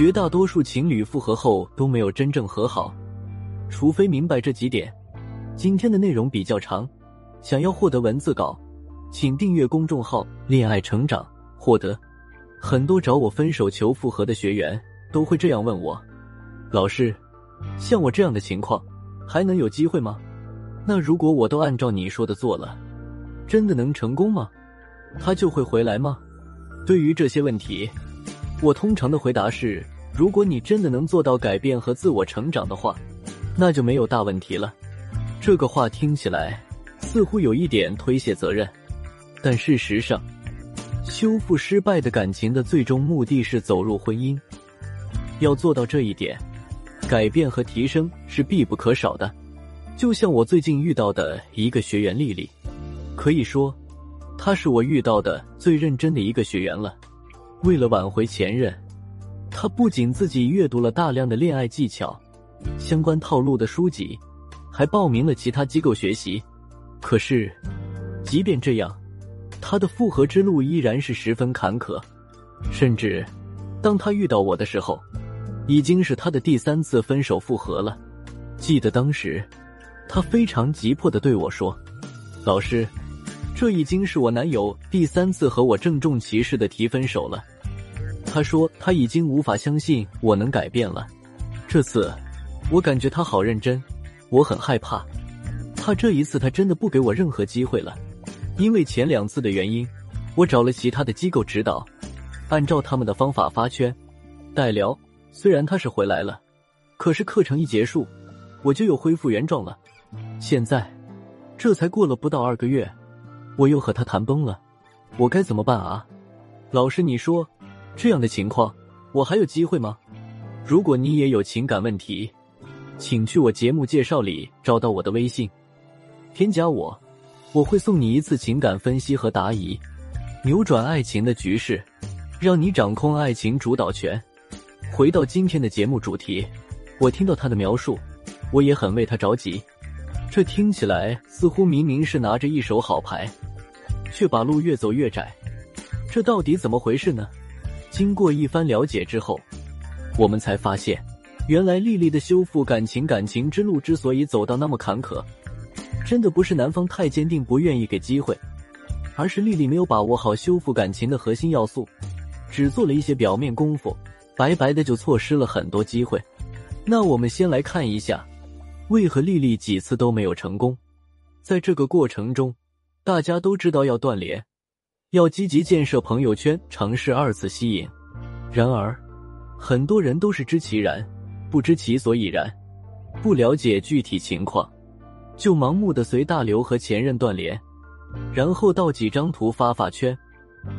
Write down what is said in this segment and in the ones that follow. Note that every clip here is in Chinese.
绝大多数情侣复合后都没有真正和好，除非明白这几点。今天的内容比较长，想要获得文字稿，请订阅公众号“恋爱成长”。获得很多找我分手求复合的学员都会这样问我：“老师，像我这样的情况，还能有机会吗？那如果我都按照你说的做了，真的能成功吗？他就会回来吗？”对于这些问题。我通常的回答是：如果你真的能做到改变和自我成长的话，那就没有大问题了。这个话听起来似乎有一点推卸责任，但事实上，修复失败的感情的最终目的是走入婚姻。要做到这一点，改变和提升是必不可少的。就像我最近遇到的一个学员丽丽，可以说，她是我遇到的最认真的一个学员了。为了挽回前任，他不仅自己阅读了大量的恋爱技巧、相关套路的书籍，还报名了其他机构学习。可是，即便这样，他的复合之路依然是十分坎坷。甚至，当他遇到我的时候，已经是他的第三次分手复合了。记得当时，他非常急迫的对我说：“老师。”这已经是我男友第三次和我郑重其事的提分手了。他说他已经无法相信我能改变了。这次我感觉他好认真，我很害怕，怕这一次他真的不给我任何机会了。因为前两次的原因，我找了其他的机构指导，按照他们的方法发圈、代聊。虽然他是回来了，可是课程一结束，我就又恢复原状了。现在这才过了不到二个月。我又和他谈崩了，我该怎么办啊？老师，你说这样的情况，我还有机会吗？如果你也有情感问题，请去我节目介绍里找到我的微信，添加我，我会送你一次情感分析和答疑，扭转爱情的局势，让你掌控爱情主导权。回到今天的节目主题，我听到他的描述，我也很为他着急。这听起来似乎明明是拿着一手好牌。却把路越走越窄，这到底怎么回事呢？经过一番了解之后，我们才发现，原来丽丽的修复感情感情之路之所以走到那么坎坷，真的不是男方太坚定不愿意给机会，而是丽丽没有把握好修复感情的核心要素，只做了一些表面功夫，白白的就错失了很多机会。那我们先来看一下，为何丽丽几次都没有成功，在这个过程中。大家都知道要断联，要积极建设朋友圈，尝试二次吸引。然而，很多人都是知其然，不知其所以然，不了解具体情况，就盲目的随大流和前任断联，然后到几张图发发圈，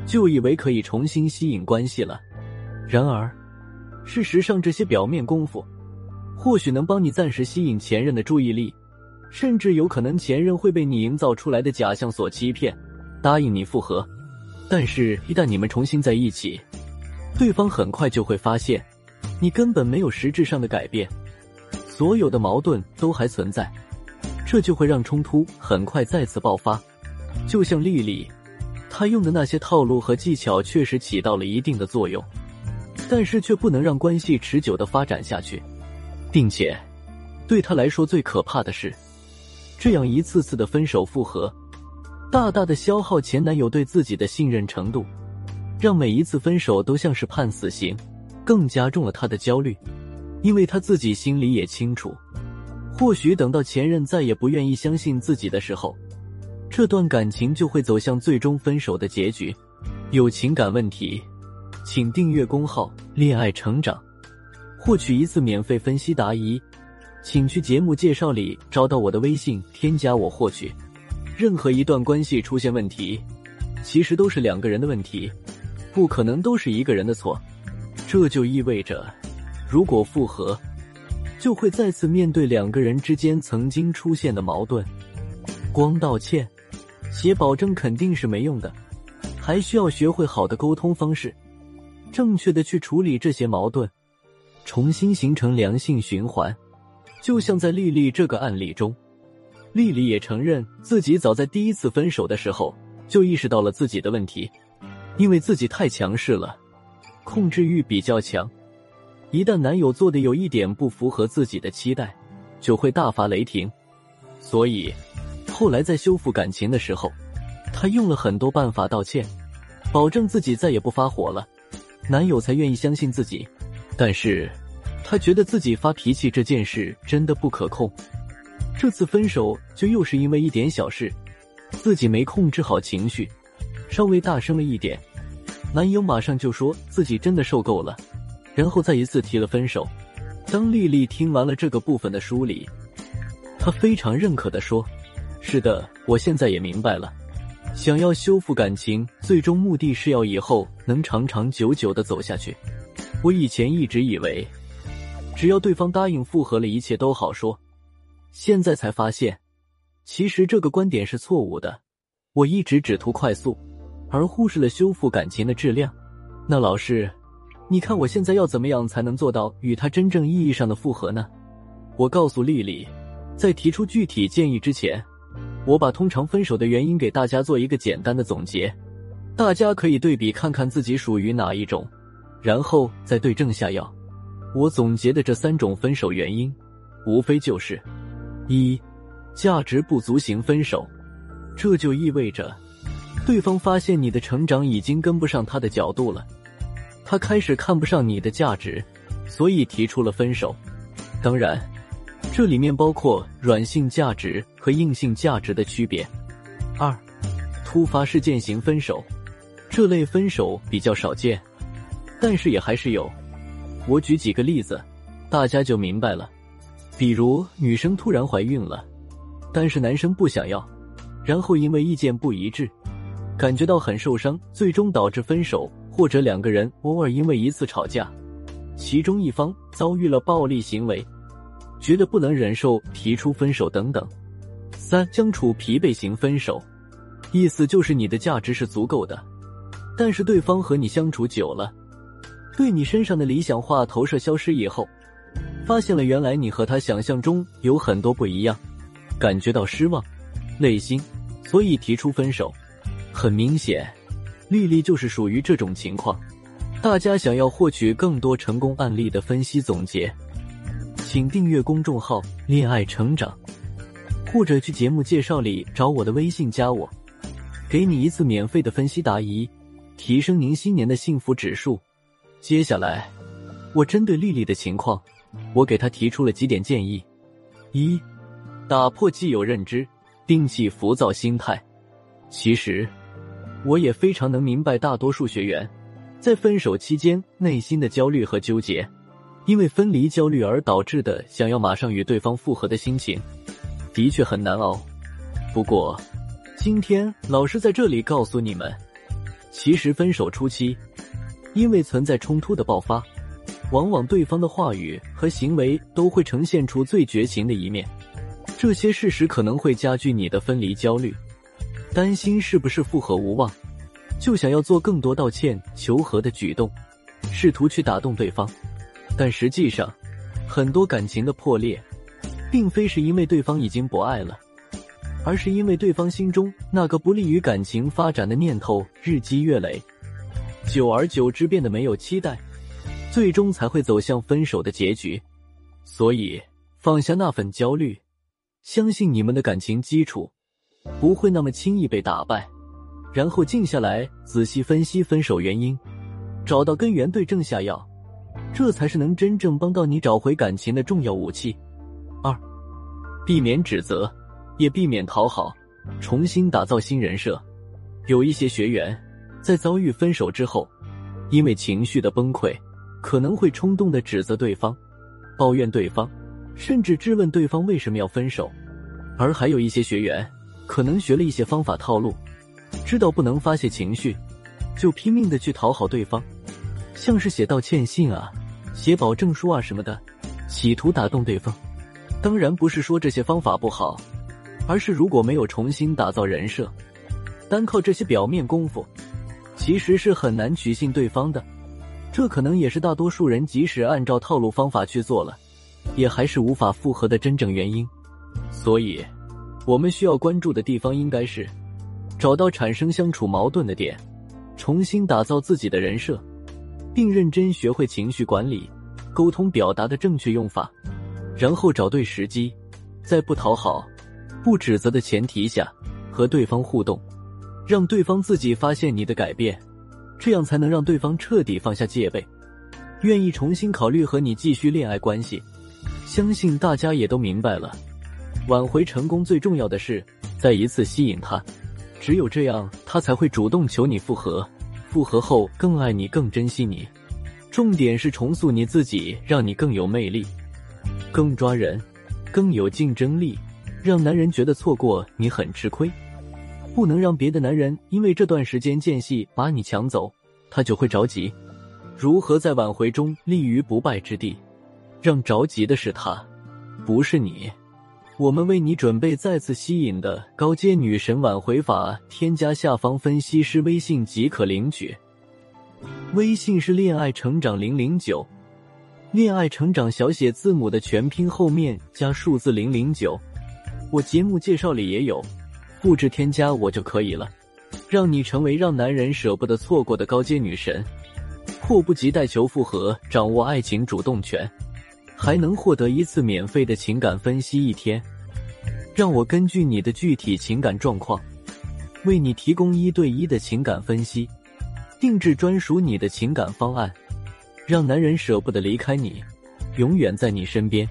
就以为可以重新吸引关系了。然而，事实上这些表面功夫，或许能帮你暂时吸引前任的注意力。甚至有可能前任会被你营造出来的假象所欺骗，答应你复合。但是，一旦你们重新在一起，对方很快就会发现，你根本没有实质上的改变，所有的矛盾都还存在，这就会让冲突很快再次爆发。就像丽丽，她用的那些套路和技巧确实起到了一定的作用，但是却不能让关系持久的发展下去，并且，对她来说最可怕的是。这样一次次的分手复合，大大的消耗前男友对自己的信任程度，让每一次分手都像是判死刑，更加重了他的焦虑。因为他自己心里也清楚，或许等到前任再也不愿意相信自己的时候，这段感情就会走向最终分手的结局。有情感问题，请订阅公号“恋爱成长”，获取一次免费分析答疑。请去节目介绍里找到我的微信，添加我获取。任何一段关系出现问题，其实都是两个人的问题，不可能都是一个人的错。这就意味着，如果复合，就会再次面对两个人之间曾经出现的矛盾。光道歉、写保证肯定是没用的，还需要学会好的沟通方式，正确的去处理这些矛盾，重新形成良性循环。就像在丽丽这个案例中，丽丽也承认自己早在第一次分手的时候就意识到了自己的问题，因为自己太强势了，控制欲比较强，一旦男友做的有一点不符合自己的期待，就会大发雷霆。所以后来在修复感情的时候，她用了很多办法道歉，保证自己再也不发火了，男友才愿意相信自己。但是她觉得自己发脾气这件事真的不可控。这次分手就又是因为一点小事，自己没控制好情绪，稍微大声了一点，男友马上就说自己真的受够了，然后再一次提了分手。当丽丽听完了这个部分的梳理，她非常认可的说：“是的，我现在也明白了，想要修复感情，最终目的是要以后能长长久久的走下去。我以前一直以为，只要对方答应复合了，一切都好说。”现在才发现，其实这个观点是错误的。我一直只图快速，而忽视了修复感情的质量。那老师，你看我现在要怎么样才能做到与他真正意义上的复合呢？我告诉丽丽，在提出具体建议之前，我把通常分手的原因给大家做一个简单的总结，大家可以对比看看自己属于哪一种，然后再对症下药。我总结的这三种分手原因，无非就是。一，价值不足型分手，这就意味着对方发现你的成长已经跟不上他的角度了，他开始看不上你的价值，所以提出了分手。当然，这里面包括软性价值和硬性价值的区别。二，突发事件型分手，这类分手比较少见，但是也还是有。我举几个例子，大家就明白了。比如女生突然怀孕了，但是男生不想要，然后因为意见不一致，感觉到很受伤，最终导致分手；或者两个人偶尔因为一次吵架，其中一方遭遇了暴力行为，觉得不能忍受，提出分手等等。三相处疲惫型分手，意思就是你的价值是足够的，但是对方和你相处久了，对你身上的理想化投射消失以后。发现了，原来你和他想象中有很多不一样，感觉到失望、内心，所以提出分手。很明显，丽丽就是属于这种情况。大家想要获取更多成功案例的分析总结，请订阅公众号“恋爱成长”，或者去节目介绍里找我的微信加我，给你一次免费的分析答疑，提升您新年的幸福指数。接下来，我针对丽丽的情况。我给他提出了几点建议：一、打破既有认知，摒弃浮躁心态。其实，我也非常能明白大多数学员在分手期间内心的焦虑和纠结，因为分离焦虑而导致的想要马上与对方复合的心情，的确很难熬。不过，今天老师在这里告诉你们，其实分手初期，因为存在冲突的爆发。往往对方的话语和行为都会呈现出最绝情的一面，这些事实可能会加剧你的分离焦虑，担心是不是复合无望，就想要做更多道歉求和的举动，试图去打动对方。但实际上，很多感情的破裂，并非是因为对方已经不爱了，而是因为对方心中那个不利于感情发展的念头日积月累，久而久之变得没有期待。最终才会走向分手的结局，所以放下那份焦虑，相信你们的感情基础不会那么轻易被打败。然后静下来，仔细分析分手原因，找到根源，对症下药，这才是能真正帮到你找回感情的重要武器。二，避免指责，也避免讨好，重新打造新人设。有一些学员在遭遇分手之后，因为情绪的崩溃。可能会冲动的指责对方，抱怨对方，甚至质问对方为什么要分手。而还有一些学员，可能学了一些方法套路，知道不能发泄情绪，就拼命的去讨好对方，像是写道歉信啊、写保证书啊什么的，企图打动对方。当然不是说这些方法不好，而是如果没有重新打造人设，单靠这些表面功夫，其实是很难取信对方的。这可能也是大多数人即使按照套路方法去做了，也还是无法复合的真正原因。所以，我们需要关注的地方应该是找到产生相处矛盾的点，重新打造自己的人设，并认真学会情绪管理，沟通表达的正确用法，然后找对时机，在不讨好、不指责的前提下和对方互动，让对方自己发现你的改变，这样才能让对方彻底放下戒备，愿意重新考虑和你继续恋爱关系。相信大家也都明白了，挽回成功最重要的是再一次吸引他，只有这样，他才会主动求你复合。复合后更爱你，更珍惜你。重点是重塑你自己，让你更有魅力，更抓人，更有竞争力，让男人觉得错过你很吃亏。不能让别的男人因为这段时间间隙把你抢走，他就会着急。如何在挽回中立于不败之地，让着急的是他，不是你。我们为你准备再次吸引的高阶女神挽回法，添加下方分析师微信即可领取。微信是恋爱成长零零九，恋爱成长小写字母的全拼后面加数字零零九。我节目介绍里也有，复制添加我就可以了，让你成为让男人舍不得错过的高阶女神，迫不及待求复合，掌握爱情主动权。还能获得一次免费的情感分析一天，让我根据你的具体情感状况，为你提供一对一的情感分析，定制专属你的情感方案，让男人舍不得离开你，永远在你身边。